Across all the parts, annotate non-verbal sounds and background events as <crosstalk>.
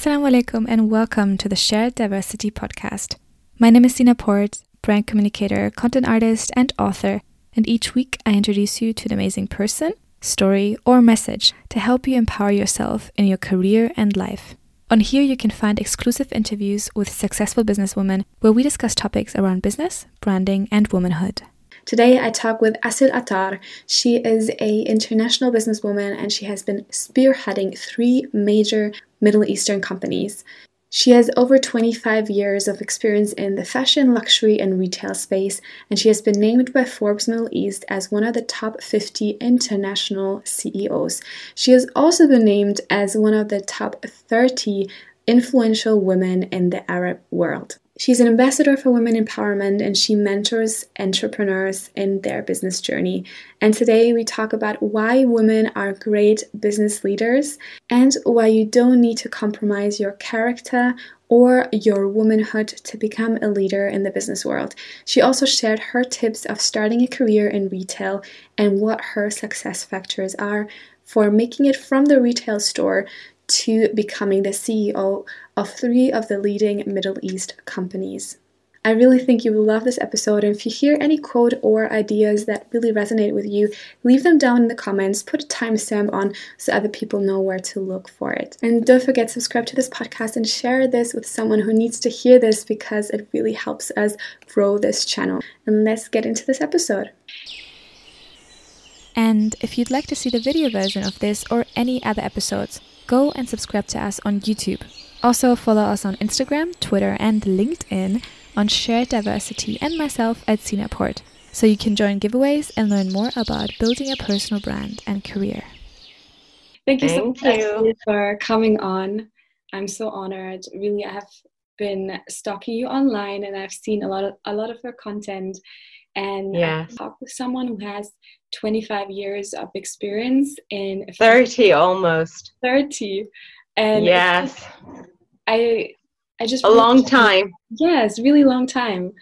Assalamu alaikum and welcome to the Shared Diversity podcast. My name is Sina Port, brand communicator, content artist, and author, and each week I introduce you to an amazing person, story, or message to help you empower yourself in your career and life. On here, you can find exclusive interviews with successful businesswomen where we discuss topics around business, branding, and womanhood. Today I talk with Asil Attar. She is a international businesswoman and she has been spearheading three major Middle Eastern companies. She has over 25 years of experience in the fashion, luxury, and retail space, and she has been named by Forbes Middle East as one of the top 50 international CEOs. She has also been named as one of the top 30 influential women in the Arab world. She's an ambassador for women empowerment and she mentors entrepreneurs in their business journey. And today we talk about why women are great business leaders and why you don't need to compromise your character or your womanhood to become a leader in the business world. She also shared her tips of starting a career in retail and what her success factors are for making it from the retail store to becoming the CEO of three of the leading Middle East companies. I really think you will love this episode, and if you hear any quote or ideas that really resonate with you, leave them down in the comments, put a timestamp on so other people know where to look for it. And don't forget subscribe to this podcast and share this with someone who needs to hear this because it really helps us grow this channel. And let's get into this episode. And if you'd like to see the video version of this or any other episodes, go and subscribe to us on YouTube. Also, follow us on Instagram, Twitter, and LinkedIn on Shared Diversity and myself at Sinaport, so you can join giveaways and learn more about building a personal brand and career. Thank you Thank so much you. for coming on. I'm so honored. Really, I have been stalking you online and I've seen a lot of a lot of your content and yes. talk with someone who has 25 years of experience in 30 almost. 30 and yes. i i just a really long time. Yes really long time.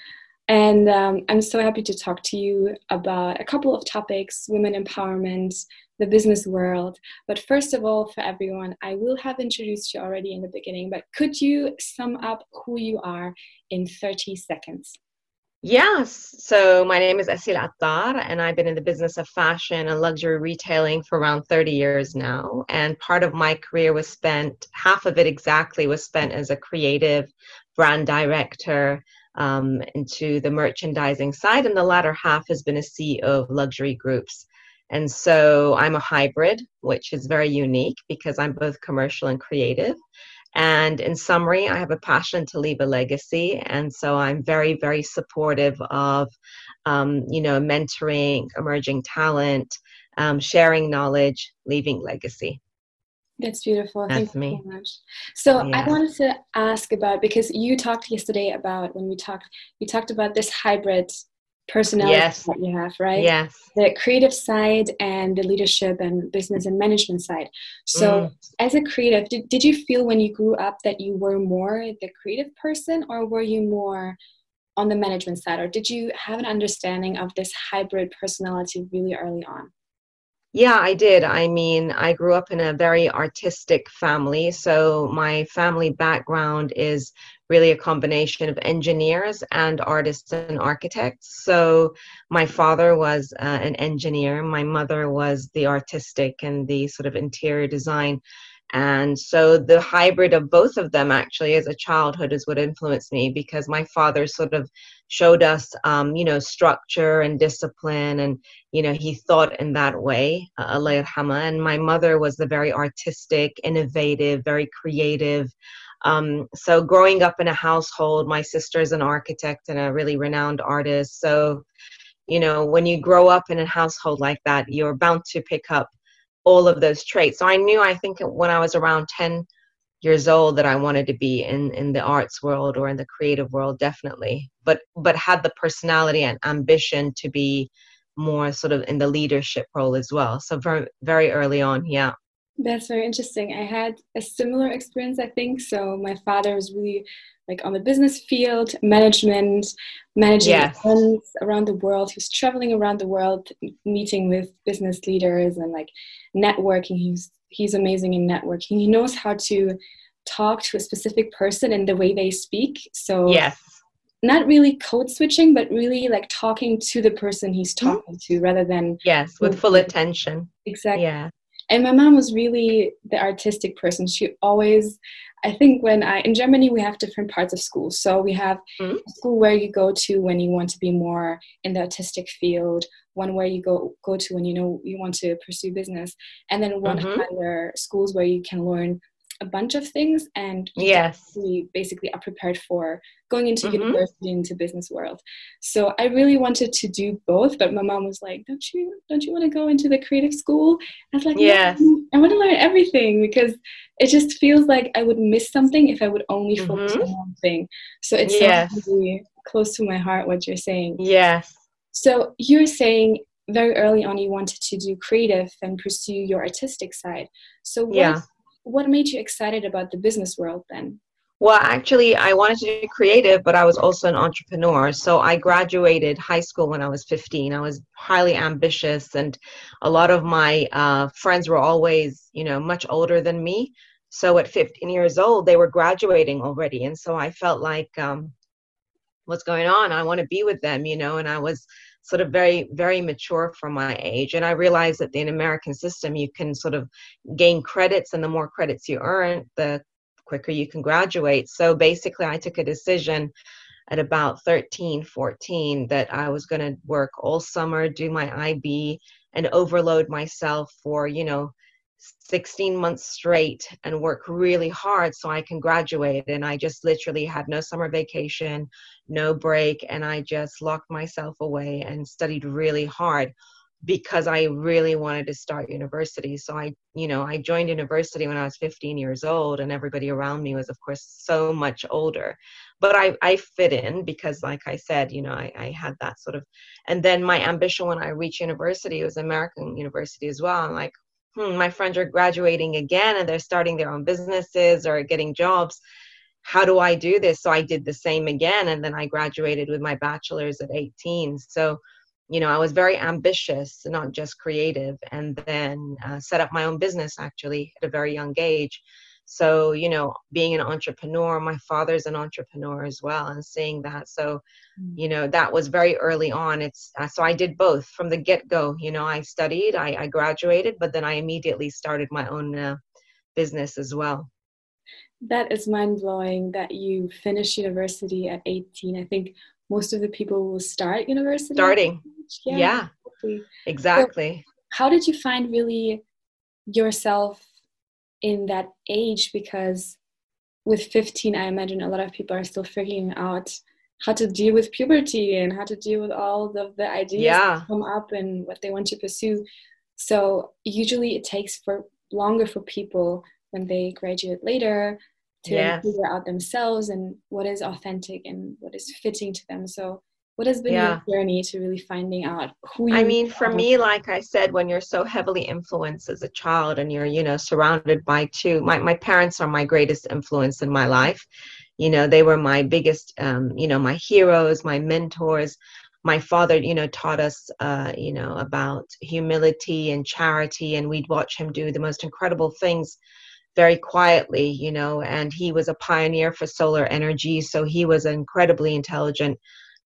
And um, i'm so happy to talk to you about a couple of topics women empowerment the business world. But first of all for everyone i will have introduced you already in the beginning but could you sum up who you are in 30 seconds Yes. So my name is Asil Attar, and I've been in the business of fashion and luxury retailing for around 30 years now. And part of my career was spent, half of it exactly was spent as a creative brand director um, into the merchandising side, and the latter half has been a CEO of luxury groups. And so I'm a hybrid, which is very unique because I'm both commercial and creative. And in summary, I have a passion to leave a legacy. And so I'm very, very supportive of, um, you know, mentoring emerging talent, um, sharing knowledge, leaving legacy. That's beautiful. That's Thank me. you so much. So yeah. I wanted to ask about because you talked yesterday about when we talked, you talked about this hybrid personality yes. that you have, right? Yes. The creative side and the leadership and business and management side. So, mm. as a creative, did, did you feel when you grew up that you were more the creative person or were you more on the management side? Or did you have an understanding of this hybrid personality really early on? Yeah, I did. I mean, I grew up in a very artistic family. So, my family background is really a combination of engineers and artists and architects. So, my father was uh, an engineer, my mother was the artistic and the sort of interior design. And so the hybrid of both of them actually as a childhood is what influenced me because my father sort of showed us, um, you know, structure and discipline and, you know, he thought in that way, uh, and my mother was the very artistic, innovative, very creative, um, so growing up in a household, my sister is an architect and a really renowned artist. So, you know, when you grow up in a household like that, you're bound to pick up all of those traits. So I knew, I think when I was around 10 years old that I wanted to be in, in the arts world or in the creative world, definitely. But, but had the personality and ambition to be more sort of in the leadership role as well. So very, very early on. Yeah. That's very interesting. I had a similar experience, I think. So my father was really like on the business field, management, managing yes. events around the world. He was traveling around the world, meeting with business leaders and like networking. He's he's amazing in networking. He knows how to talk to a specific person in the way they speak. So yes, not really code switching, but really like talking to the person he's mm-hmm. talking mm-hmm. to rather than yes, with full attention. Exactly. Yeah. And my mom was really the artistic person. She always, I think, when I in Germany we have different parts of school. So we have mm-hmm. school where you go to when you want to be more in the artistic field, one where you go go to when you know you want to pursue business, and then one mm-hmm. other schools where you can learn a bunch of things and yes. we basically are prepared for going into mm-hmm. university into business world. So i really wanted to do both but my mom was like don't you don't you want to go into the creative school? I was like yes. I want to learn everything because it just feels like i would miss something if i would only focus mm-hmm. on one thing. So it's yes. really close to my heart what you're saying. Yes. So you're saying very early on you wanted to do creative and pursue your artistic side. So what yeah what made you excited about the business world then? Well, actually, I wanted to do creative, but I was also an entrepreneur. So I graduated high school when I was 15. I was highly ambitious, and a lot of my uh, friends were always, you know, much older than me. So at 15 years old, they were graduating already. And so I felt like, um, what's going on? I want to be with them, you know, and I was sort of very very mature for my age. And i realized that in american system you can sort of gain credits and the more credits you earn the quicker you can graduate. So basically i took a decision at about 13 14 that i was going to work all summer do my ib and overload myself for you know 16 months straight and work really hard so I can graduate. And I just literally had no summer vacation, no break, and I just locked myself away and studied really hard because I really wanted to start university. So I, you know, I joined university when I was 15 years old, and everybody around me was, of course, so much older. But I, I fit in because, like I said, you know, I, I had that sort of, and then my ambition when I reached university was American university as well. I'm like, hmm, my friends are graduating again and they're starting their own businesses or getting jobs. How do I do this? So I did the same again. And then I graduated with my bachelor's at 18. So, you know, I was very ambitious, not just creative, and then uh, set up my own business actually at a very young age so you know being an entrepreneur my father's an entrepreneur as well and seeing that. So mm. you know that was very early on. It's uh, so i did both from the get-go you know i studied i, I graduated but then i immediately started my own uh, business as well. That is mind-blowing that you finished university at 18 i think most of the people will start university starting. yeah, yeah. Exactly, exactly. So how did you find really yourself in that age because with 15 i imagine a lot of people are still figuring out how to deal with puberty and how to deal with all of the ideas yeah. that come up and what they want to pursue so usually it takes for longer for people when they graduate later to yes. figure out themselves and what is authentic and what is fitting to them so what has been yeah. your journey to really finding out who you i mean for me like i said when you're so heavily influenced as a child and you're you know surrounded by two my, my parents are my greatest influence in my life. You know they were my biggest um, you know my heroes my mentors. My father you know taught us uh, you know about humility and charity and we'd watch him do the most incredible things very quietly you know and he was a pioneer for solar energy so he was incredibly intelligent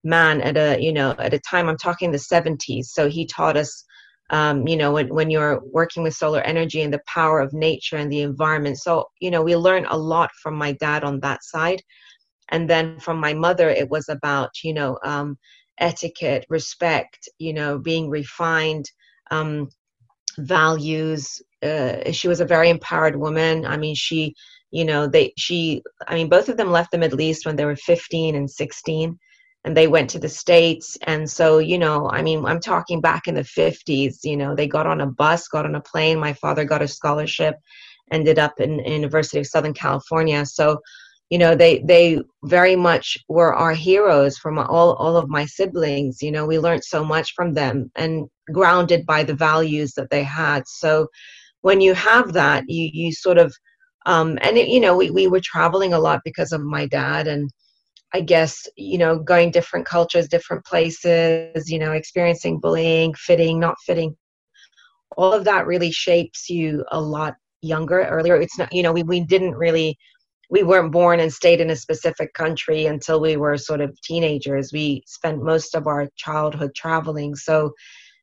man at a you know at a time i'm talking the 70s so he taught us um, you know when, when you're working with solar energy and the power of nature and the environment. So you know we learned a lot from my dad on that side. And then from my mother it was about you know um, etiquette respect you know being refined um, values. Uh, she was a very empowered woman. I mean she you know they she i mean both of them left the middle east when they were 15 and 16 and they went to the states. And so you know i mean i'm talking back in the 50s you know they got on a bus got on a plane. My father got a scholarship ended up in, university of southern california. So you know they they very much were our heroes from all all of my siblings. You know we learned so much from them and grounded by the values that they had. So when you have that you you sort of um and it, you know we, we were traveling a lot because of my dad and I guess, you know, going different cultures, different places, you know, experiencing bullying, fitting, not fitting, all of that really shapes you a lot younger, earlier. It's not, you know, we, we didn't really we weren't born and stayed in a specific country until we were sort of teenagers. We spent most of our childhood traveling. So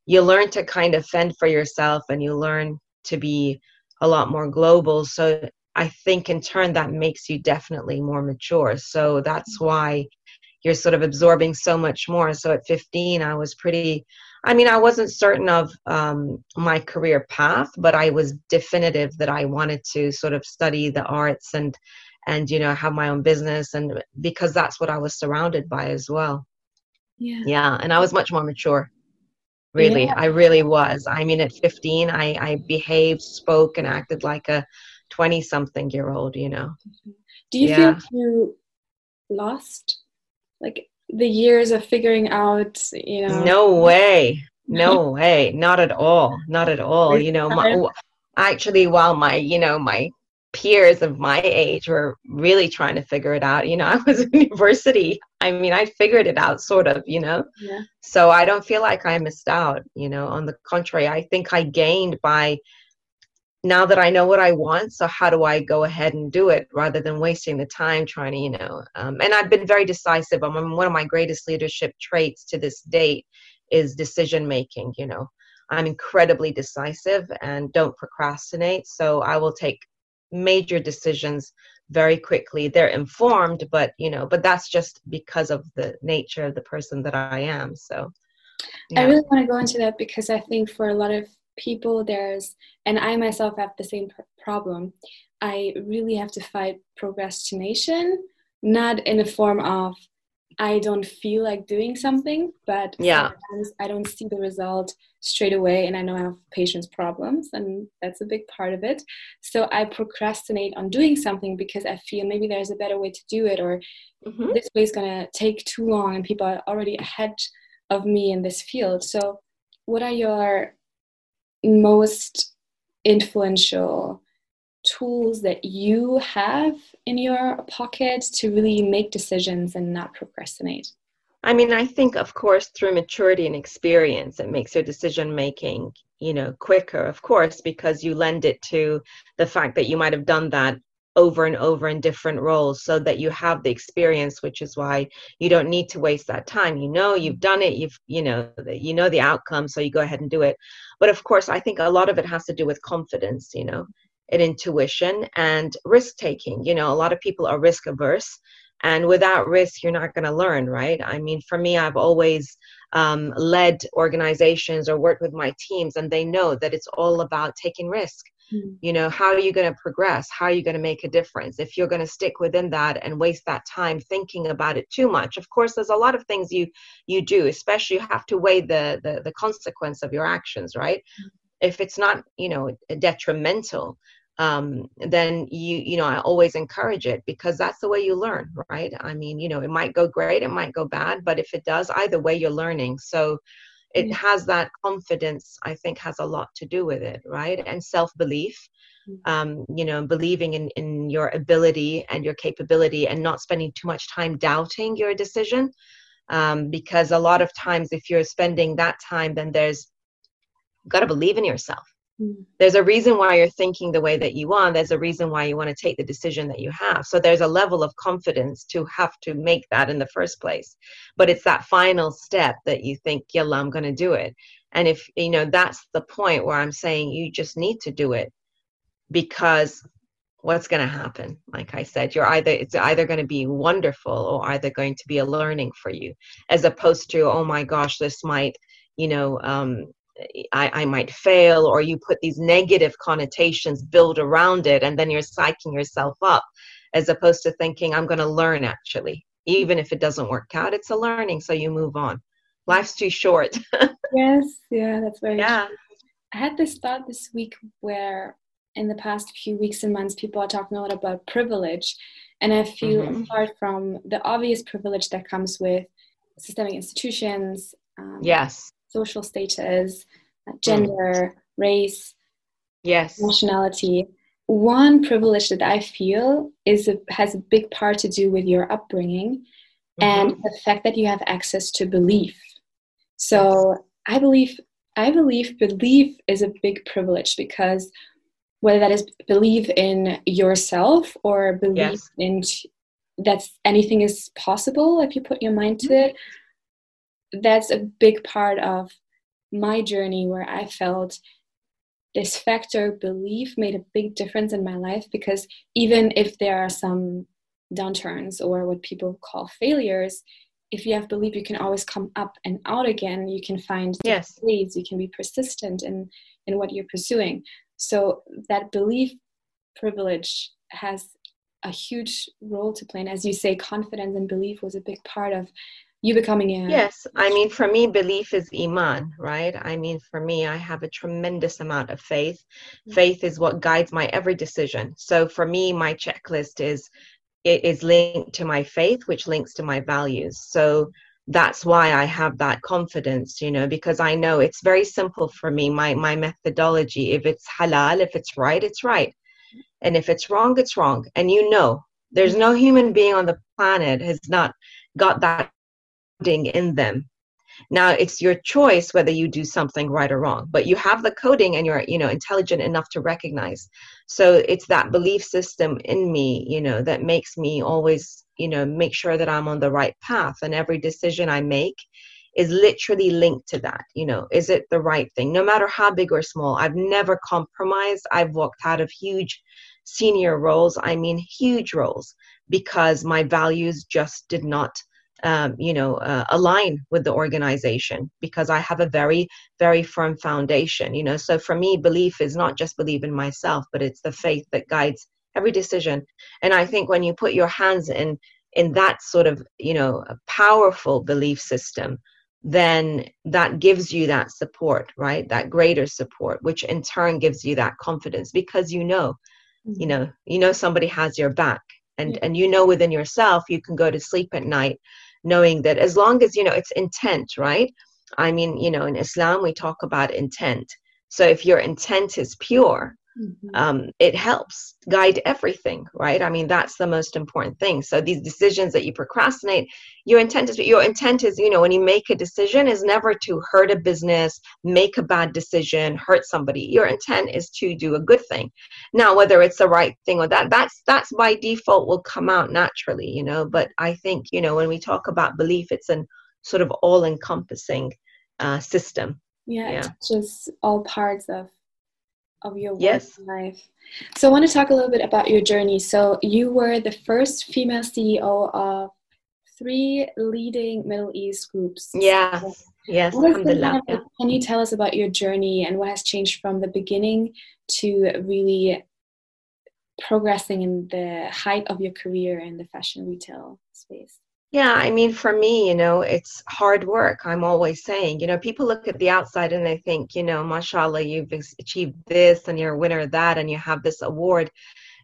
you learn to kind of fend for yourself and you learn to be a lot more global. So I think in turn that makes you definitely more mature. So that's mm-hmm. why you're sort of absorbing so much more. So at 15, I was pretty, I mean, I wasn't certain of um, my career path, but I was definitive that I wanted to sort of study the arts and and you know have my own business and because that's what i was surrounded by as well yeah yeah and i was much more mature really yeah. i really was i mean at 15 i i behaved spoke and acted like a 20 something year old you know do you yeah. feel you lost like the years of figuring out you know no way no way not at all not at all you know my, <laughs> actually while my you know my peers of my age were really trying to figure it out. You know, <laughs> I was in university. I mean, I figured it out sort of, you know. Yeah. So I don't feel like I missed out, you know. On the contrary, I think I gained by now that I know what I want, so how do I go ahead and do it rather than wasting the time trying to, you know. Um, and I've been very decisive. I mean, one of my greatest leadership traits to this date is decision making, you know. I'm incredibly decisive and don't procrastinate. So I will take major decisions very quickly they're informed but you know but that's just because of the nature of the person that i am so yeah. i really want to go into that because i think for a lot of people there's and i myself have the same pr- problem i really have to fight procrastination not in a form of I don't feel like doing something, but yeah, I don't see the result straight away, and I know I have patience problems, and that's a big part of it. So I procrastinate on doing something because I feel maybe there's a better way to do it, or mm-hmm. this way is gonna take too long, and people are already ahead of me in this field. So, what are your most influential tools that you have in your pocket to really make decisions and not procrastinate? I mean, I think, of course, through maturity and experience, it makes your decision making, you know, quicker, of course, because you lend it to the fact that you might have done that over and over in different roles so that you have the experience which is why you don't need to waste that time you know you've done it you've you know you know the outcome so you go ahead and do it but of course i think a lot of it has to do with confidence you know and intuition and risk taking. You know, a lot of people are risk averse, and without risk, you're not going to learn, right? I mean, for me, I've always um, led organizations or worked with my teams, and they know that it's all about taking risk. Mm. You know, how are you going to progress? How are you going to make a difference? If you're going to stick within that and waste that time thinking about it too much, of course, there's a lot of things you you do. Especially, you have to weigh the the, the consequence of your actions, right? Mm. If it's not, you know, detrimental, um, then you you know i always encourage it because that's the way you learn right i mean you know it might go great it might go bad but if it does either way you're learning so it mm-hmm. has that confidence i think has a lot to do with it right and self-belief mm-hmm. um, you know believing in in your ability and your capability and not spending too much time doubting your decision um, because a lot of times if you're spending that time then there's got to believe in yourself. There's a reason why you're thinking the way that you are. There's a reason why you want to take the decision that you have. So there's a level of confidence to have to make that in the first place. But it's that final step that you think, yeah, I'm going to do it. And if, you know, that's the point where I'm saying you just need to do it because what's going to happen like i said you're either it's either going to be wonderful or either going to be a learning for you as opposed to oh my gosh this might you know um, I, I might fail, or you put these negative connotations build around it, and then you're psyching yourself up, as opposed to thinking, I'm going to learn actually. Even if it doesn't work out, it's a learning, so you move on. Life's too short. <laughs> yes, yeah, that's very yeah. True. I had this thought this week where in the past few weeks and months, people are talking a lot about privilege. And I feel mm-hmm. apart from the obvious privilege that comes with systemic institutions, um, yes, social status, uh, gender, mm. race, yes, nationality. One privilege that I feel is a, has a big part to do with your upbringing mm-hmm. and the fact that you have access to belief. So I believe I believe belief is a big privilege because whether that is believe in yourself or believe yes. in that anything is possible if you put your mind to mm-hmm. it that's a big part of my journey where i felt this factor belief made a big difference in my life because even if there are some downturns or what people call failures if you have belief you can always come up and out again. You can find yes. ways. You can be persistent in in what you're pursuing. So that belief privilege has a huge role to play. And as you say confidence and belief was a big part of you becoming a yes i mean for me belief is iman right? I mean for me i have a tremendous amount of faith. Mm-hmm. faith is what guides my every decision. So for me my checklist is it is linked to my faith which links to my values. So that's why i have that confidence you know because i know it's very simple for me. My my methodology if it's halal if it's right it's right. And if it's wrong it's wrong. And you know there's no human being on the planet has not got that in them. Now it's your choice whether you do something right or wrong but you have the coding and you're you know intelligent enough to recognize. So it's that belief system in me you know that makes me always you know make sure that i'm on the right path and every decision i make is literally linked to that. You know is it the right thing? No matter how big or small i've never compromised. I've walked out of huge senior roles. I mean huge roles because my values just did not um, you know uh, align with the organization because i have a very very firm foundation you know? So for me belief is not just believe in myself but it's the faith that guides every decision. And i think when you put your hands in in that sort of you know powerful belief system then that gives you that support right? That greater support which in turn gives you that confidence because you know you mm-hmm. know you know somebody has your back. And and you know within yourself you can go to sleep at night knowing that as long as you know it's intent right? I mean you know in islam we talk about intent. So if your intent is pure mm-hmm. um, it helps guide everything right? I mean that's the most important thing. So these decisions that you procrastinate your intent is your intent is you know when you make a decision is never to hurt a business make a bad decision hurt somebody. Your intent is to do a good thing. Now whether it's the right thing or that that's that's by default will come out naturally you know but i think you know when we talk about belief it's an sort of all encompassing uh, system. Yeah, yeah. just all parts of of your work yes. life. So I want to talk a little bit about your journey. So you were the first female CEO of three leading Middle East groups. Yeah. Yes. Kind of, can you tell us about your journey and what has changed from the beginning to really progressing in the height of your career in the fashion retail space? Yeah, I mean, for me, you know, it's hard work. I'm always saying, you know, people look at the outside and they think, you know, mashallah, you've achieved this and you're a winner of that and you have this award.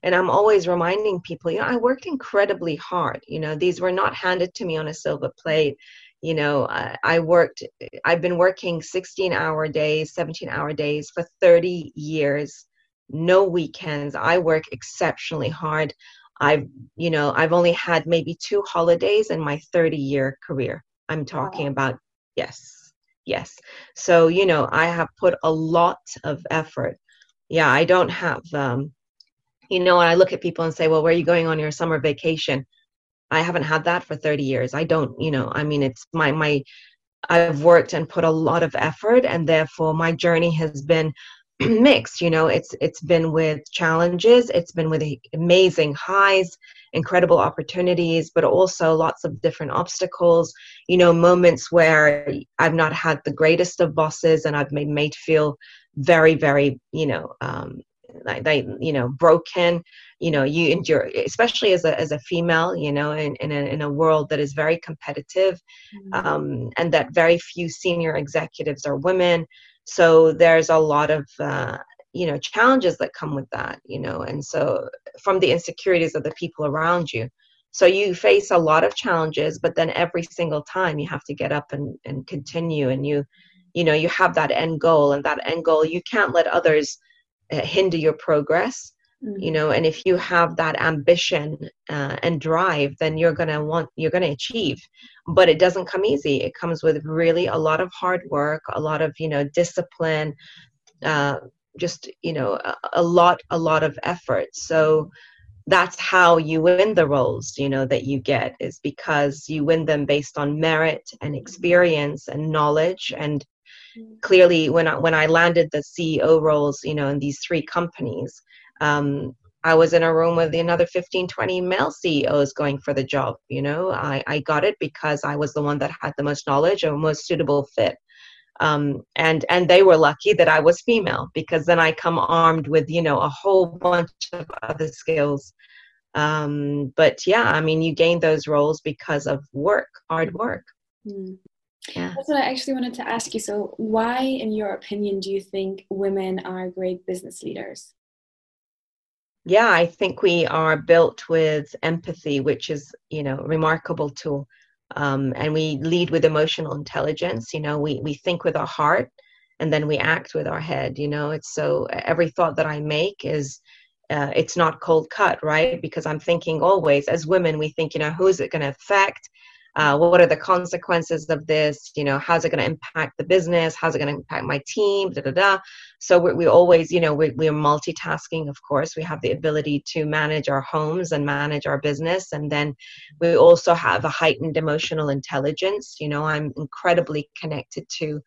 And I'm always reminding people, you know, I worked incredibly hard. You know, these were not handed to me on a silver plate. You know, I, I worked, I've been working 16 hour days, 17 hour days for 30 years, no weekends. I work exceptionally hard. I've, you know, I've only had maybe two holidays in my 30 year career. I'm talking wow. about, yes, yes. So, you know, I have put a lot of effort. Yeah, I don't have, um, you know, I look at people and say, well, where are you going on your summer vacation? I haven't had that for 30 years. I don't, you know, I mean, it's my, my, I've worked and put a lot of effort, and therefore my journey has been <clears throat> mixed you know it's it's been with challenges it's been with amazing highs incredible opportunities but also lots of different obstacles you know moments where i've not had the greatest of bosses and i've been made feel very very you know um like they you know broken you know you endure especially as a as a female you know in in a, in a world that is very competitive mm-hmm. um and that very few senior executives are women so there's a lot of uh, you know challenges that come with that you know and so from the insecurities of the people around you. So you face a lot of challenges but then every single time you have to get up and, and continue and you you know you have that end goal and that end goal you can't let others uh, hinder your progress mm-hmm. you know and if you have that ambition uh, and drive then you're going to want you're going to achieve. But it doesn't come easy. It comes with really a lot of hard work a lot of you know discipline uh, just you know a, a lot a lot of effort. So that's how you win the roles you know that you get is because you win them based on merit and experience and knowledge. And mm. clearly when I, when I landed the CEO roles you know in these three companies um, I was in a room with another 15 20 male CEOs going for the job you know I, I got it because I was the one that had the most knowledge or most suitable fit um, and and they were lucky that I was female because then I come armed with you know a whole bunch of other skills. Um, but yeah, I mean, you gain those roles because of work, hard work. Mm. Yeah. That's what I actually wanted to ask you. So, why, in your opinion, do you think women are great business leaders? Yeah, I think we are built with empathy, which is, you know, a remarkable tool. Um, and we lead with emotional intelligence you know we we think with our heart and then we act with our head you know? It's so every thought that i make is uh, it's not cold cut right? Because i'm thinking always as women we think you know who is it going to affect uh, what are the consequences of this? You know how's it going to impact the business? How's it going to impact my team? Da da da. So we, we always you know we, we're multitasking of course. We have the ability to manage our homes and manage our business. And then we also have a heightened emotional intelligence. You know i'm incredibly connected to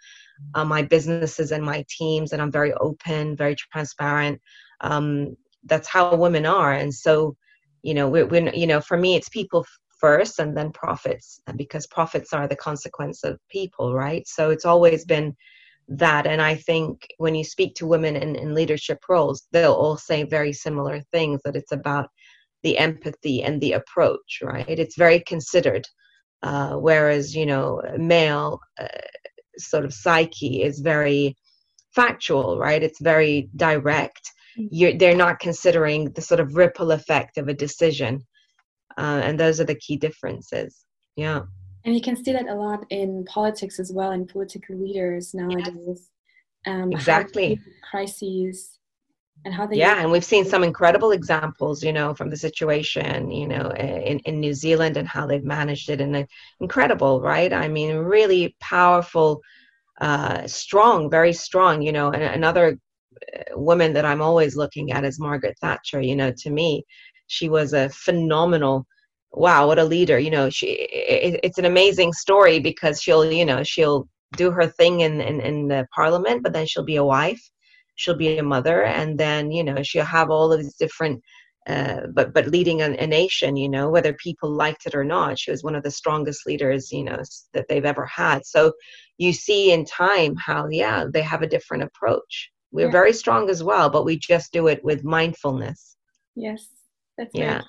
uh, my businesses and my teams and i'm very open very transparent. Um, that's how women are. And so you know we're, we're you know for me it's people first and then profits because profits are the consequence of people right? So it's always been that and i think when you speak to women in, in leadership roles they'll all say very similar things that it's about the empathy and the approach right? It's very considered uh, whereas you know male uh, sort of psyche is very factual right? It's very direct. Mm. You're, they're not considering the sort of ripple effect of a decision uh, and those are the key differences. Yeah. And you can see that a lot in politics as well and political leaders nowadays yes. um, exactly. crises and how they yeah and we've seen some incredible examples you know from the situation you know in, in new zealand and how they've managed it and incredible right? I mean really powerful uh, strong very strong you know and another uh, woman that i'm always looking at is margaret thatcher you know to me she was a phenomenal wow what a leader you know she it, it's an amazing story because she'll you know she'll do her thing in, in in the parliament but then she'll be a wife she'll be a mother and then you know she'll have all of these different uh, but but leading a, a, nation you know whether people liked it or not she was one of the strongest leaders you know that they've ever had. So you see in time how yeah they have a different approach. We're yeah. very strong as well but we just do it with mindfulness. Yes that's yeah.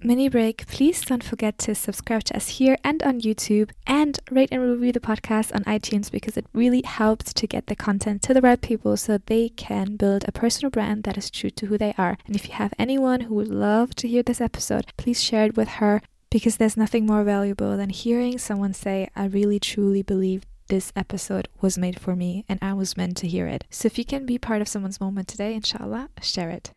Mini break, please don't forget to subscribe to us here and on YouTube and rate and review the podcast on iTunes because it really helps to get the content to the right people so they can build a personal brand that is true to who they are. And if you have anyone who would love to hear this episode, please share it with her because there's nothing more valuable than hearing someone say, I really truly believe this episode was made for me and I was meant to hear it. So if you can be part of someone's moment today, inshallah, share it.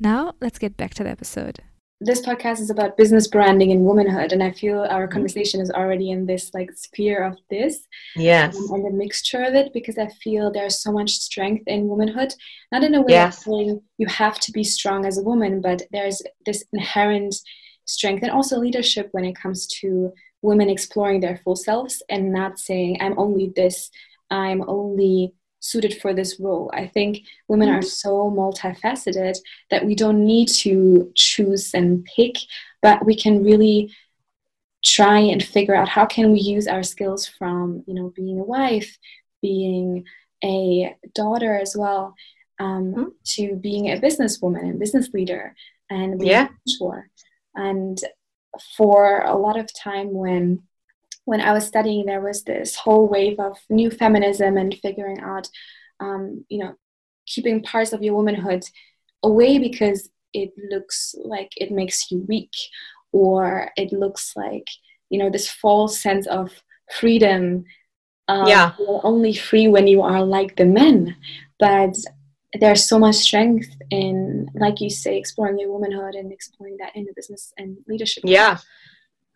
Now, let's get back to the episode. This podcast is about business branding and womanhood, and I feel our mm-hmm. conversation is already in this like sphere of this. Yes. Um, and the mixture of it, because I feel there's so much strength in womanhood. Not in a way yes. of saying you have to be strong as a woman, but there's this inherent strength and also leadership when it comes to women exploring their full selves and not saying, I'm only this, I'm only suited for this role. I think women are so multifaceted that we don't need to choose and pick, but we can really try and figure out how can we use our skills from you know being a wife, being a daughter as well, um, mm-hmm. to being a businesswoman and business leader and being yeah. a mentor. And for a lot of time when when I was studying, there was this whole wave of new feminism and figuring out, um, you know, keeping parts of your womanhood away because it looks like it makes you weak, or it looks like, you know, this false sense of freedom. Um, yeah. You're only free when you are like the men. But there's so much strength in, like you say, exploring your womanhood and exploring that in the business and leadership. Yeah.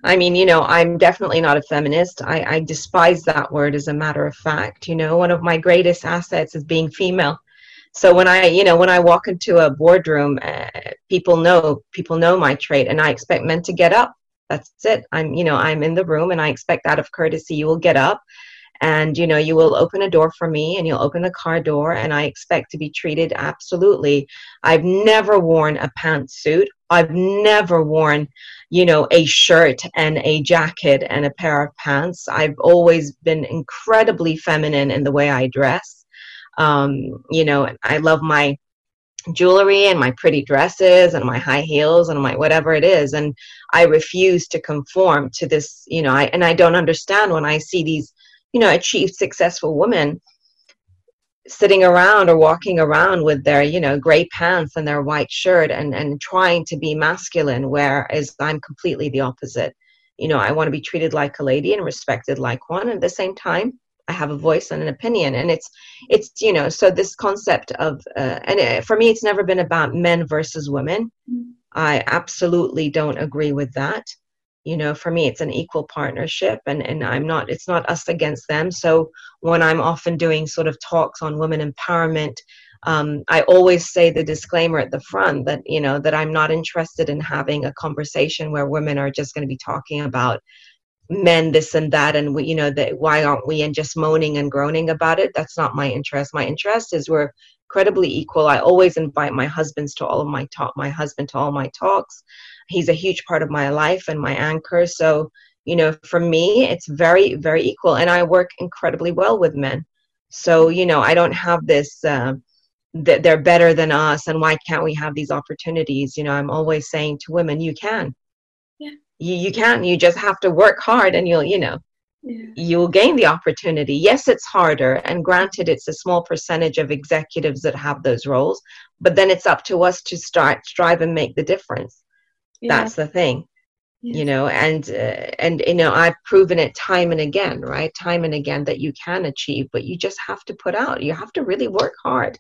I mean, you know, I'm definitely not a feminist. I, I despise that word as a matter of fact. You know, one of my greatest assets is being female so when i you know when i walk into a boardroom uh, people know people know my trait and i expect men to get up that's it i'm you know i'm in the room and i expect out of courtesy you will get up and you know you will open a door for me and you'll open the car door and i expect to be treated absolutely. I've never worn a pantsuit. I've never worn you know a shirt and a jacket and a pair of pants. I've always been incredibly feminine in the way i dress. Um, you know i love my jewelry and my pretty dresses and my high heels and my whatever it is and i refuse to conform to this you know I, and i don't understand when i see these you know achieved successful women sitting around or walking around with their you know gray pants and their white shirt and and trying to be masculine whereas i'm completely the opposite. You know i want to be treated like a lady and respected like one. And at the same time i have a voice and an opinion. And it's it's you know so this concept of uh, and it, for me it's never been about men versus women. Mm-hmm. i absolutely don't agree with that you know for me it's an equal partnership and and i'm not it's not us against them. So when i'm often doing sort of talks on women empowerment um, i always say the disclaimer at the front that you know that i'm not interested in having a conversation where women are just going to be talking about men this and that and we you know that why aren't we and just moaning and groaning about it? That's not my interest. My interest is we're incredibly equal. I always invite my husbands to all of my talk my husband to all my talks he's a huge part of my life and my anchor. So you know for me it's very very equal and i work incredibly well with men. So you know i don't have this uh, that they're better than us and why can't we have these opportunities? You know i'm always saying to women you can. Yeah. You, you can. You just have to work hard and you'll you know yeah. you'll gain the opportunity. Yes it's harder and granted it's a small percentage of executives that have those roles but then it's up to us to start strive and make the difference yeah. that's the thing you know and uh, and you know i've proven it time and again right? Time and again that you can achieve but you just have to put out. You have to really work hard.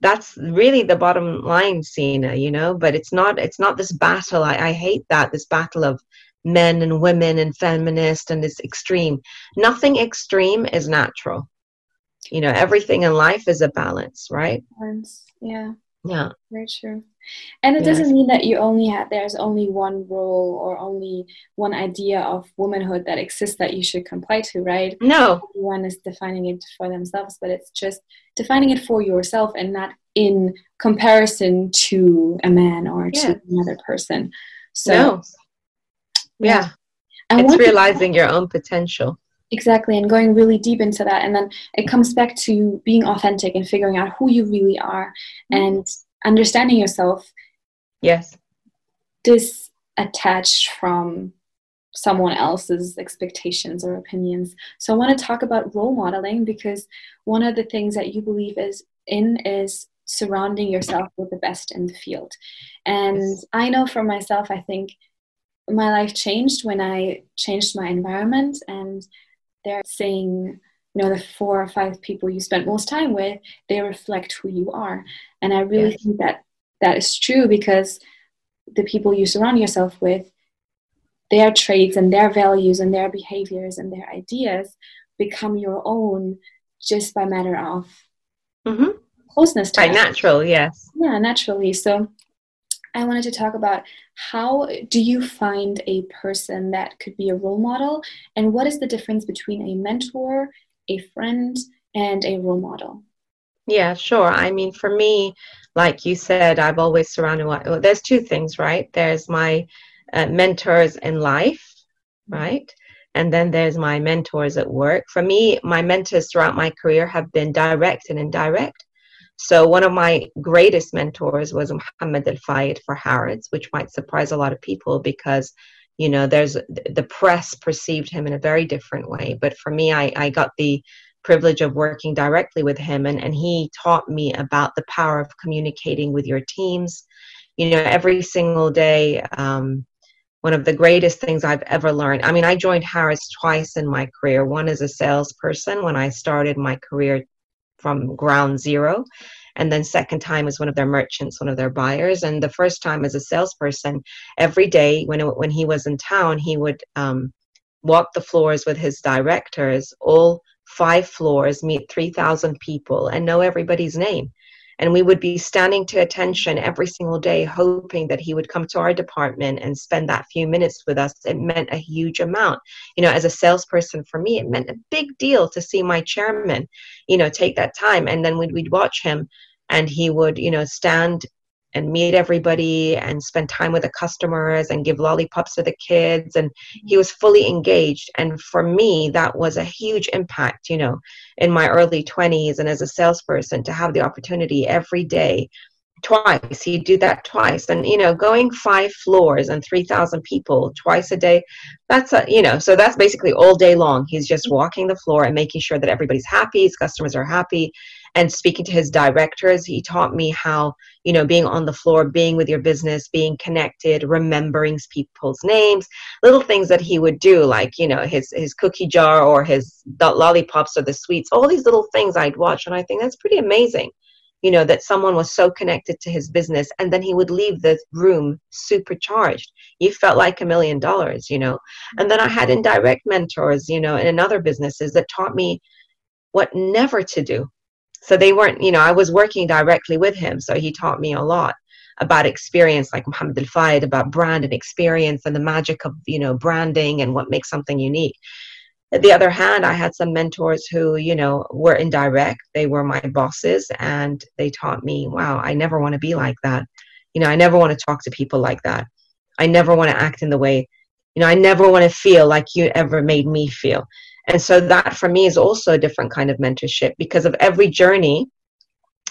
That's really the bottom line Sina, you know but it's not it's not this battle. I, I hate that this battle of men and women and feminist and this extreme. Nothing extreme is natural. You know everything in life is a balance right? Balance yeah yeah very true and it yes. doesn't mean that you only have there's only one role or only one idea of womanhood that exists that you should comply to, right? No. One is defining it for themselves, but it's just defining it for yourself and not in comparison to a man or yeah. to another person. So no. yeah. yeah. It's realizing your own potential. Exactly, and going really deep into that. And then it comes back to being authentic and figuring out who you really are. Mm-hmm. And understanding yourself yes disattached from someone else's expectations or opinions so i want to talk about role modeling because one of the things that you believe is in is surrounding yourself with the best in the field and yes. i know for myself i think my life changed when i changed my environment and they're saying you know the four or five people you spent most time with they reflect who you are and i really yes. think that that is true because the people you surround yourself with their traits and their values and their behaviors and their ideas become your own just by matter of mm-hmm. closeness to by natural yes yeah naturally so i wanted to talk about how do you find a person that could be a role model and what is the difference between a mentor a friend, and a role model? Yeah, sure. I mean, for me, like you said, I've always surrounded. Well, there's two things, right? There's my uh, mentors in life, right? And then there's my mentors at work. For me, my mentors throughout my career have been direct and indirect. So one of my greatest mentors was Muhammad Al Fayed for Harrods, which might surprise a lot of people because you know there's the press perceived him in a very different way. But for me i, I got the privilege of working directly with him and, and he taught me about the power of communicating with your teams. You know every single day um, one of the greatest things i've ever learned i mean i joined harrods twice in my career. One as a salesperson when i started my career from ground zero. And then second time as one of their merchants one of their buyers. And the first time as a salesperson every day when it, when he was in town he would um, walk the floors with his directors. All five floors meet 3000 people and know everybody's name and we would be standing to attention every single day hoping that he would come to our department and spend that few minutes with us. It meant a huge amount. You know as a salesperson for me it meant a big deal to see my chairman you know take that time. And then we'd, we'd watch him and he would you know stand and meet everybody and spend time with the customers and give lollipops to the kids. And he was fully engaged. And for me that was a huge impact you know in my early 20s and as a salesperson to have the opportunity every day twice. He'd do that twice. And you know going five floors and 3000 people twice a day that's a you know so that's basically all day long. He's just mm-hmm. walking the floor and making sure that everybody's happy his customers are happy and speaking to his directors he taught me how you know being on the floor being with your business being connected remembering people's names little things that he would do like you know his his cookie jar or his lollipops or the sweets all these little things i'd watch and i think that's pretty amazing you know that someone was so connected to his business and then he would leave the room supercharged. You felt like a million dollars you know? And then i had indirect mentors you know in other businesses that taught me what never to do so they weren't you know i was working directly with him so he taught me a lot about experience like Muhammad Al Fayed about brand and experience and the magic of you know branding and what makes something unique. At the other hand i had some mentors who you know were indirect. They were my bosses and they taught me wow i never want to be like that. You know i never want to talk to people like that. I never want to act in the way. You know i never want to feel like you ever made me feel and so that for me is also a different kind of mentorship because of every journey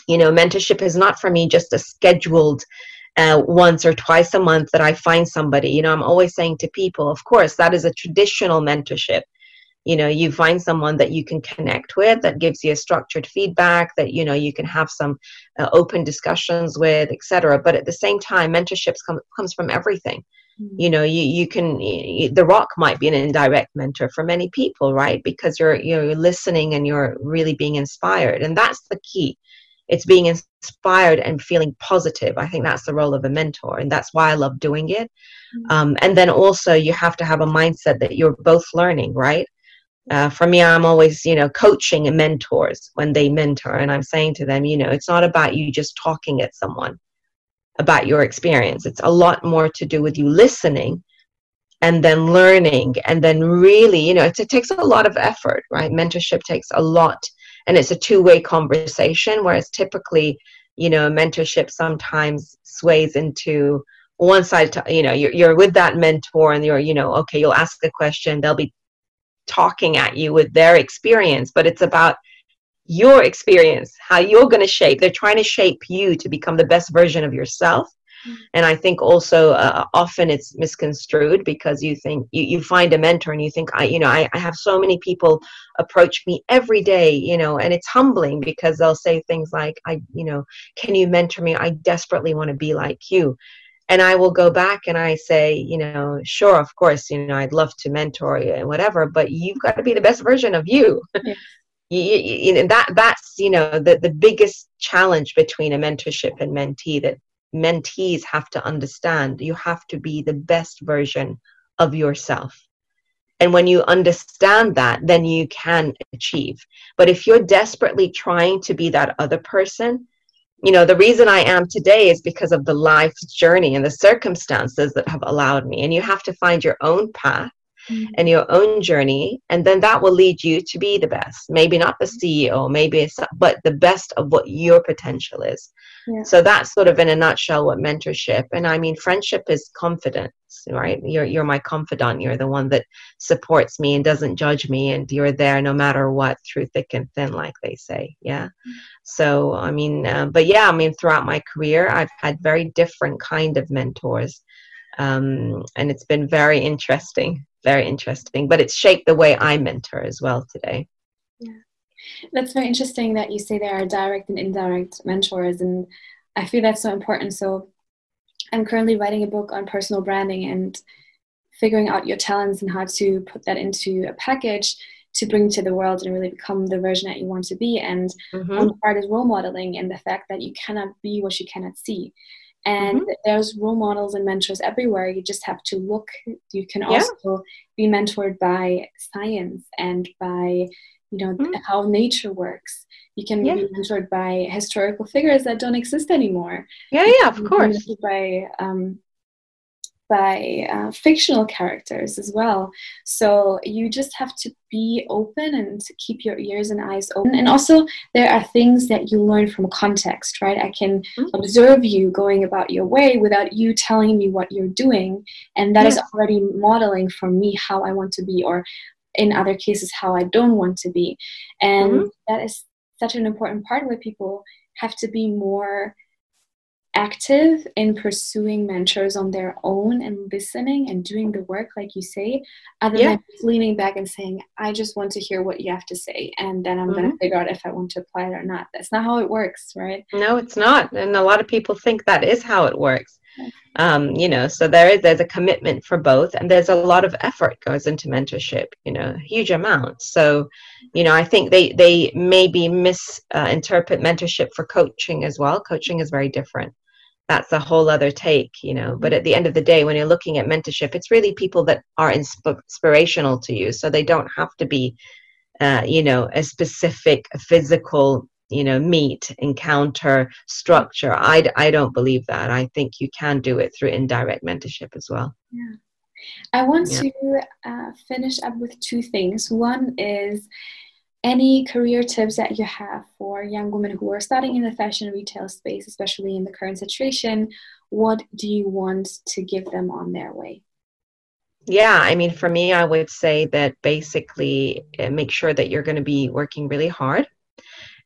you know mentorship is not for me just a scheduled uh, once or twice a month that i find somebody. You know i'm always saying to people of course that is a traditional mentorship. You know you find someone that you can connect with that gives you a structured feedback that you know you can have some uh, open discussions with etc but at the same time mentorships come, comes from everything. You know you, you can you, the rock might be an indirect mentor for many people right? Because you're you're listening and you're really being inspired. And that's the key. It's being inspired and feeling positive. I think that's the role of a mentor and that's why i love doing it. Mm-hmm. um, and then also you have to have a mindset that you're both learning right? Uh, for me, I'm always, you know, coaching mentors when they mentor, and I'm saying to them, you know, it's not about you just talking at someone about your experience. It's a lot more to do with you listening and then learning, and then really, you know, it, it takes a lot of effort, right? Mentorship takes a lot, and it's a two way conversation, whereas typically, you know, mentorship sometimes sways into one side to, you know you're, you're with that mentor and you're you know okay you'll ask a question they'll be talking at you with their experience, but it's about your experience, how you're going to shape. They're trying to shape you to become the best version of yourself. Mm-hmm. And I think also uh, often it's misconstrued because you think you, you find a mentor and you think I you know I, I have so many people approach me every day you know and it's humbling because they'll say things like I you know can you mentor me I desperately want to be like you and I will go back and I say, you know, sure, of course, you know, I'd love to mentor you and whatever, but you've got to be the best version of you. Yeah. You, you, know, that that's you know the the biggest challenge between a mentorship and mentee that mentees have to understand. You have to be the best version of yourself. And when you understand that, then you can achieve. But if you're desperately trying to be that other person, you know, the reason I am today is because of the life journey and the circumstances that have allowed me. And you have to find your own path mm-hmm. and your own journey. And then that will lead you to be the best. Maybe not the CEO, maybe it's, but the best of what your potential is. Yeah. So that's sort of in a nutshell what mentorship. And I mean, friendship is confidence, right? You're you're my confidant. You're the one that supports me and doesn't judge me, and you're there no matter what, through thick and thin, like they say. Yeah. Mm-hmm. So I mean, uh, but yeah, I mean, throughout my career, I've had very different kind of mentors, um, and it's been very interesting, very interesting. But it's shaped the way I mentor as well today. Yeah. That's very interesting that you say there are direct and indirect mentors, and I feel that's so important. So, I'm currently writing a book on personal branding and figuring out your talents and how to put that into a package to bring to the world and really become the version that you want to be. And mm-hmm. one part is role modeling and the fact that you cannot be what you cannot see. And mm-hmm. there's role models and mentors everywhere you just have to look you can also yeah. be mentored by science and by you know mm-hmm. how nature works you can yeah. be mentored by historical figures that don't exist anymore yeah yeah of course by um, by uh, fictional characters as well. So you just have to be open and keep your ears and eyes open. And also, there are things that you learn from context, right? I can mm-hmm. observe you going about your way without you telling me what you're doing. And that yeah. is already modeling for me how I want to be, or in other cases, how I don't want to be. And mm-hmm. that is such an important part where people have to be more active in pursuing mentors on their own and listening and doing the work, like you say, other yeah. than leaning back and saying, I just want to hear what you have to say, and then I'm mm-hmm. going to figure out if I want to apply it or not. That's not how it works, right? No, it's not. And a lot of people think that is how it works. Um, you know, so there is there's a commitment for both, and there's a lot of effort goes into mentorship. You know, huge amounts. So, you know, I think they they maybe misinterpret uh, mentorship for coaching as well. Coaching is very different that's a whole other take, you know. But at the end of the day, when you're looking at mentorship, it's really people that are insp- inspirational to you. So they don't have to be, uh, you know, a specific physical, you know, meet, encounter, structure. I, I don't believe that. I think you can do it through indirect mentorship as well. Yeah. I want yeah. to uh, finish up with two things. One is any career tips that you have for young women who are starting in the fashion retail space, especially in the current situation, what do you want to give them on their way? Yeah, I mean, for me, I would say that basically uh, make sure that you're going to be working really hard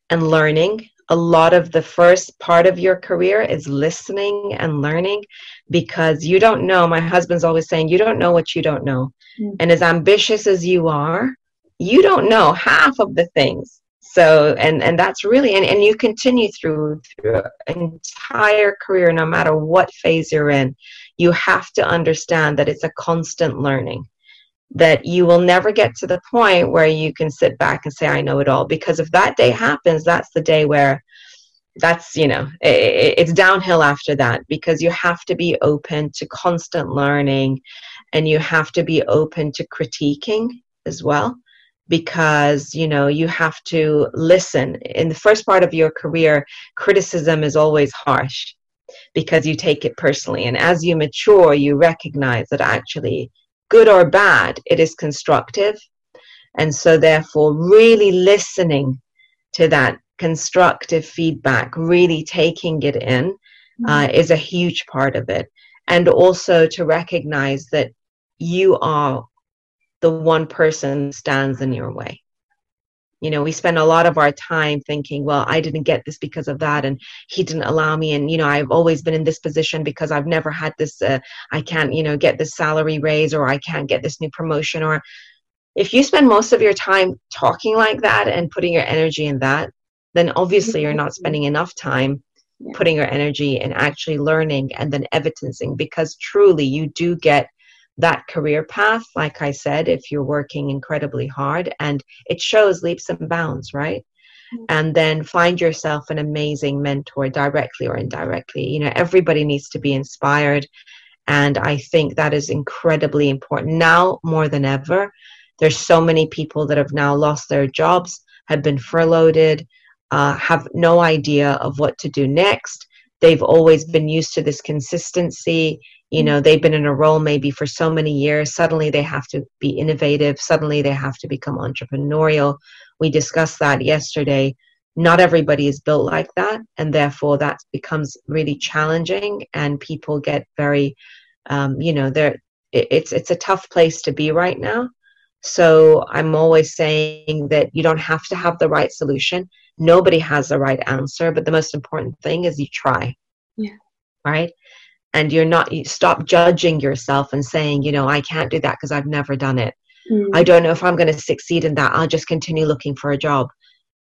and learning. A lot of the first part of your career is listening and learning because you don't know. My husband's always saying, You don't know what you don't know. Mm-hmm. And as ambitious as you are, you don't know half of the things. So and and that's really and, and you continue through through an entire career no matter what phase you're in you have to understand that it's a constant learning that you will never get to the point where you can sit back and say i know it all because if that day happens that's the day where that's you know it, it's downhill after that because you have to be open to constant learning and you have to be open to critiquing as well because you know you have to listen. In the first part of your career criticism is always harsh because you take it personally. And as you mature you recognize that actually good or bad it is constructive. And so therefore really listening to that constructive feedback really taking it in mm-hmm. uh, is a huge part of it. And also to recognize that you are the one person stands in your way. You know we spend a lot of our time thinking well i didn't get this because of that and he didn't allow me and you know i've always been in this position because i've never had this uh, i can't you know get this salary raise or i can't get this new promotion or if you spend most of your time talking like that and putting your energy in that then obviously you're not spending enough time putting your energy in actually learning and then evidencing because truly you do get that career path, like I said, if you're working incredibly hard and it shows leaps and bounds, right? Mm-hmm. And then find yourself an amazing mentor directly or indirectly. You know, everybody needs to be inspired. And I think that is incredibly important now more than ever. There's so many people that have now lost their jobs, have been furloughed, uh, have no idea of what to do next. They've always been used to this consistency you know they've been in a role maybe for so many years suddenly they have to be innovative suddenly they have to become entrepreneurial. We discussed that yesterday. Not everybody is built like that and therefore that becomes really challenging and people get very um, you know they're it's it's a tough place to be right now. So i'm always saying that you don't have to have the right solution. Nobody has the right answer but the most important thing is you try. Yeah. Right and you're not you stop judging yourself and saying you know i can't do that because i've never done it. Mm. i don't know if i'm going to succeed in that. I'll just continue looking for a job.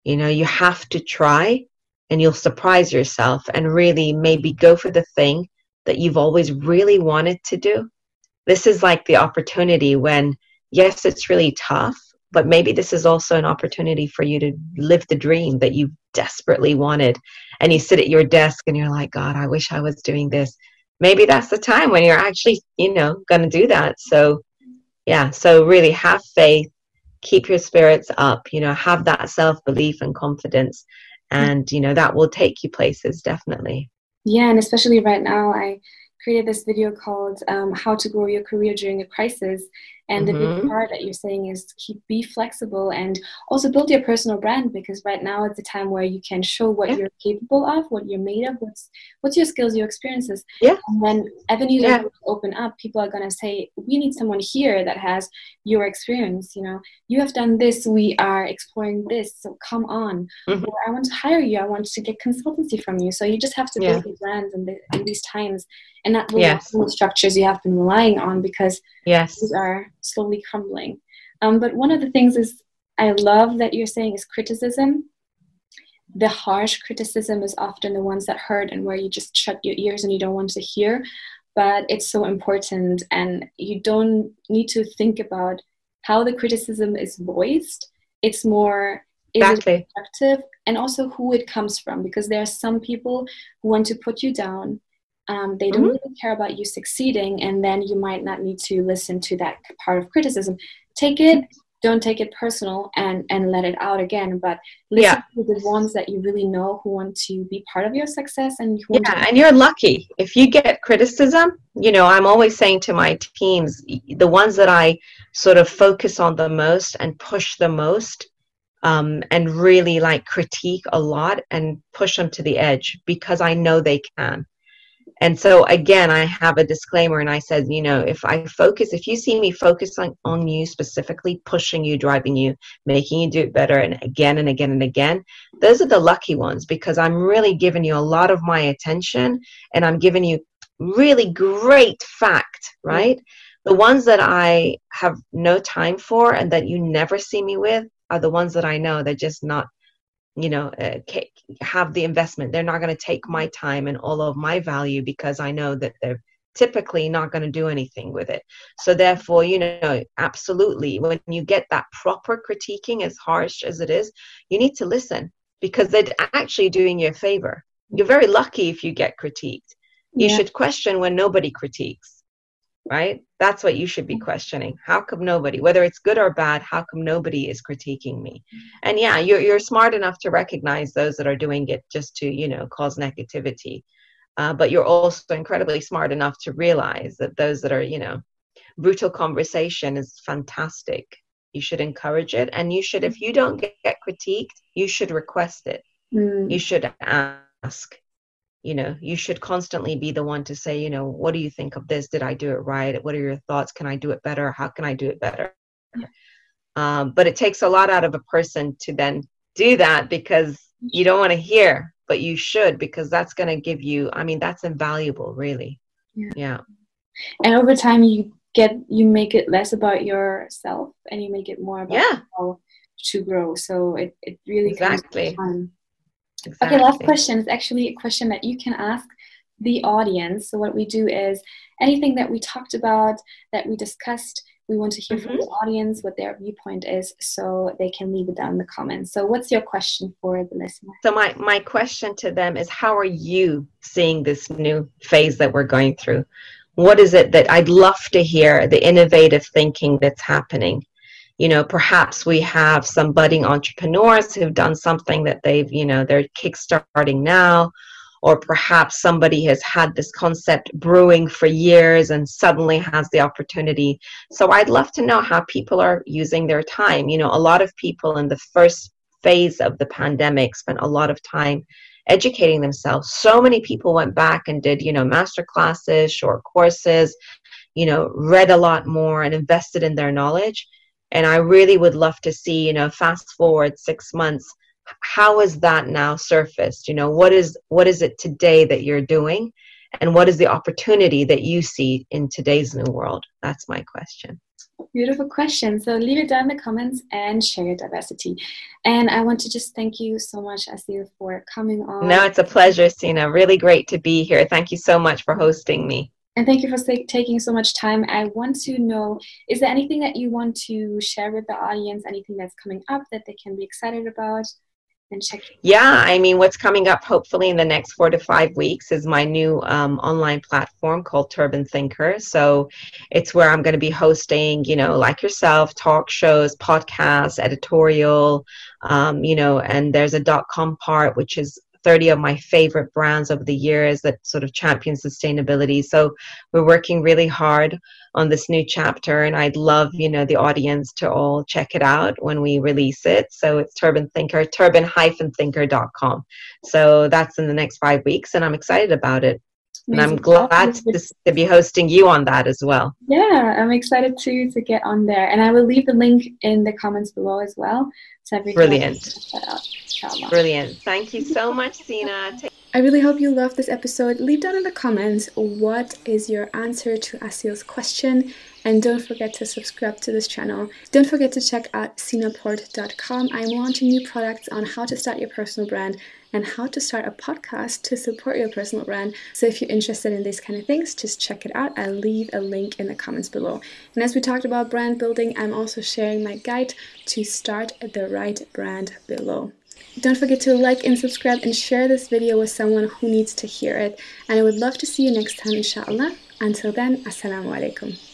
You know you have to try and you'll surprise yourself and really maybe go for the thing that you've always really wanted to do. This is like the opportunity when yes it's really tough but maybe this is also an opportunity for you to live the dream that you desperately wanted. And you sit at your desk and you're like, God, I wish I was doing this. Maybe that's the time when you're actually, you know, going to do that. So, yeah, so really have faith, keep your spirits up, you know, have that self belief and confidence. And, you know, that will take you places, definitely. Yeah, and especially right now, I created this video called um, How to Grow Your Career During a Crisis. And mm-hmm. the big mm-hmm. part that you're saying is keep be flexible and also build your personal brand because right now it's a time where you can show what yeah. you're capable of, what you're made of, what's what's your skills, your experiences. Yeah. And when avenues yeah. open up, people are gonna say, We need someone here that has your experience, you know, you have done this, we are exploring this, so come on. Mm-hmm. Or I want to hire you, I want to get consultancy from you. So you just have to build yeah. your brand in, the, in these times and not yes. the structures you have been relying on because yes. these are slowly crumbling. Um, but one of the things is I love that you're saying is criticism. The harsh criticism is often the ones that hurt and where you just shut your ears and you don't want to hear. But it's so important, and you don't need to think about how the criticism is voiced. It's more is exactly. it constructive and also who it comes from because there are some people who want to put you down um, they don't mm-hmm. really care about you succeeding, and then you might not need to listen to that part of criticism. Take it, don't take it personal, and and let it out again. But listen yeah. to the ones that you really know who want to be part of your success, and yeah, to- and you're lucky if you get criticism. You know, I'm always saying to my teams, the ones that I sort of focus on the most and push the most um, and really like critique a lot and push them to the edge because I know they can and so again i have a disclaimer and i said you know if i focus if you see me focusing on you specifically pushing you driving you making you do it better and again and again and again those are the lucky ones because i'm really giving you a lot of my attention and i'm giving you really great fact right? The ones that i have no time for and that you never see me with are the ones that i know they're just not you know uh, have the investment. They're not going to take my time and all of my value because i know that they're typically not going to do anything with it. So therefore you know absolutely when you get that proper critiquing as harsh as it is you need to listen because they're actually doing you a favor. You're very lucky if you get critiqued. You yeah. should question when nobody critiques right? That's what you should be questioning. How come nobody, whether it's good or bad, how come nobody is critiquing me? And yeah, you're you're smart enough to recognize those that are doing it just to you know cause negativity, uh, but you're also incredibly smart enough to realize that those that are you know brutal conversation is fantastic. You should encourage it, and you should if you don't get, get critiqued, you should request it. Mm. You should ask you know you should constantly be the one to say you know what do you think of this? Did i do it right? What are your thoughts? Can i do it better? How can i do it better? Um, but it takes a lot out of a person to then do that because you don't want to hear but you should because that's going to give you i mean that's invaluable really. Yeah. yeah. And over time you get you make it less about yourself and you make it more about yeah. how to grow. So it, it really exactly Exactly. Okay, last question is actually a question that you can ask the audience. So, what we do is anything that we talked about, that we discussed, we want to hear mm-hmm. from the audience what their viewpoint is so they can leave it down in the comments. So, what's your question for the listener? So, my, my question to them is How are you seeing this new phase that we're going through? What is it that I'd love to hear the innovative thinking that's happening? You know perhaps we have some budding entrepreneurs who've done something that they've you know they're kickstarting now. Or perhaps somebody has had this concept brewing for years and suddenly has the opportunity. So i'd love to know how people are using their time. You know a lot of people in the first phase of the pandemic spent a lot of time educating themselves. So many people went back and did you know master classes short courses you know read a lot more and invested in their knowledge and i really would love to see you know fast forward six months how is that now surfaced? You know what is what is it today that you're doing? And what is the opportunity that you see in today's new world? That's my question. Beautiful question. So leave it down in the comments and share your diversity. And i want to just thank you so much asil for coming on. No it's a pleasure sina. Really great to be here. Thank you so much for hosting me and thank you for taking so much time. I want to know is there anything that you want to share with the audience, anything that's coming up that they can be excited about? And check yeah i mean what's coming up hopefully in the next four to five weeks is my new um, online platform called turban thinker. So it's where i'm going to be hosting you know like yourself talk shows podcasts editorial um, you know and there's a dot com part which is 30 of my favorite brands over the years that sort of champion sustainability. So we're working really hard on this new chapter and I'd love, you know, the audience to all check it out when we release it. So it's Turban Thinker, turban-thinker.com. So that's in the next five weeks and I'm excited about it. And I'm glad to, to, be hosting you on that as well. Yeah, I'm excited too to get on there. And I will leave the link in the comments below as well. So Brilliant. Brilliant. Thank you so much, Sina. I really hope you loved this episode. Leave down in the comments what is your answer to Asil's question and don't forget to subscribe to this channel. Don't forget to check out sinaport.com. I'm launching new products on how to start your personal brand and how to start a podcast to support your personal brand. So if you're interested in these kind of things, just check it out. I'll leave a link in the comments below. And as we talked about brand building, I'm also sharing my guide to start the right brand below. Don't forget to like and subscribe and share this video with someone who needs to hear it. And I would love to see you next time, inshallah. Until then, assalamu alaikum.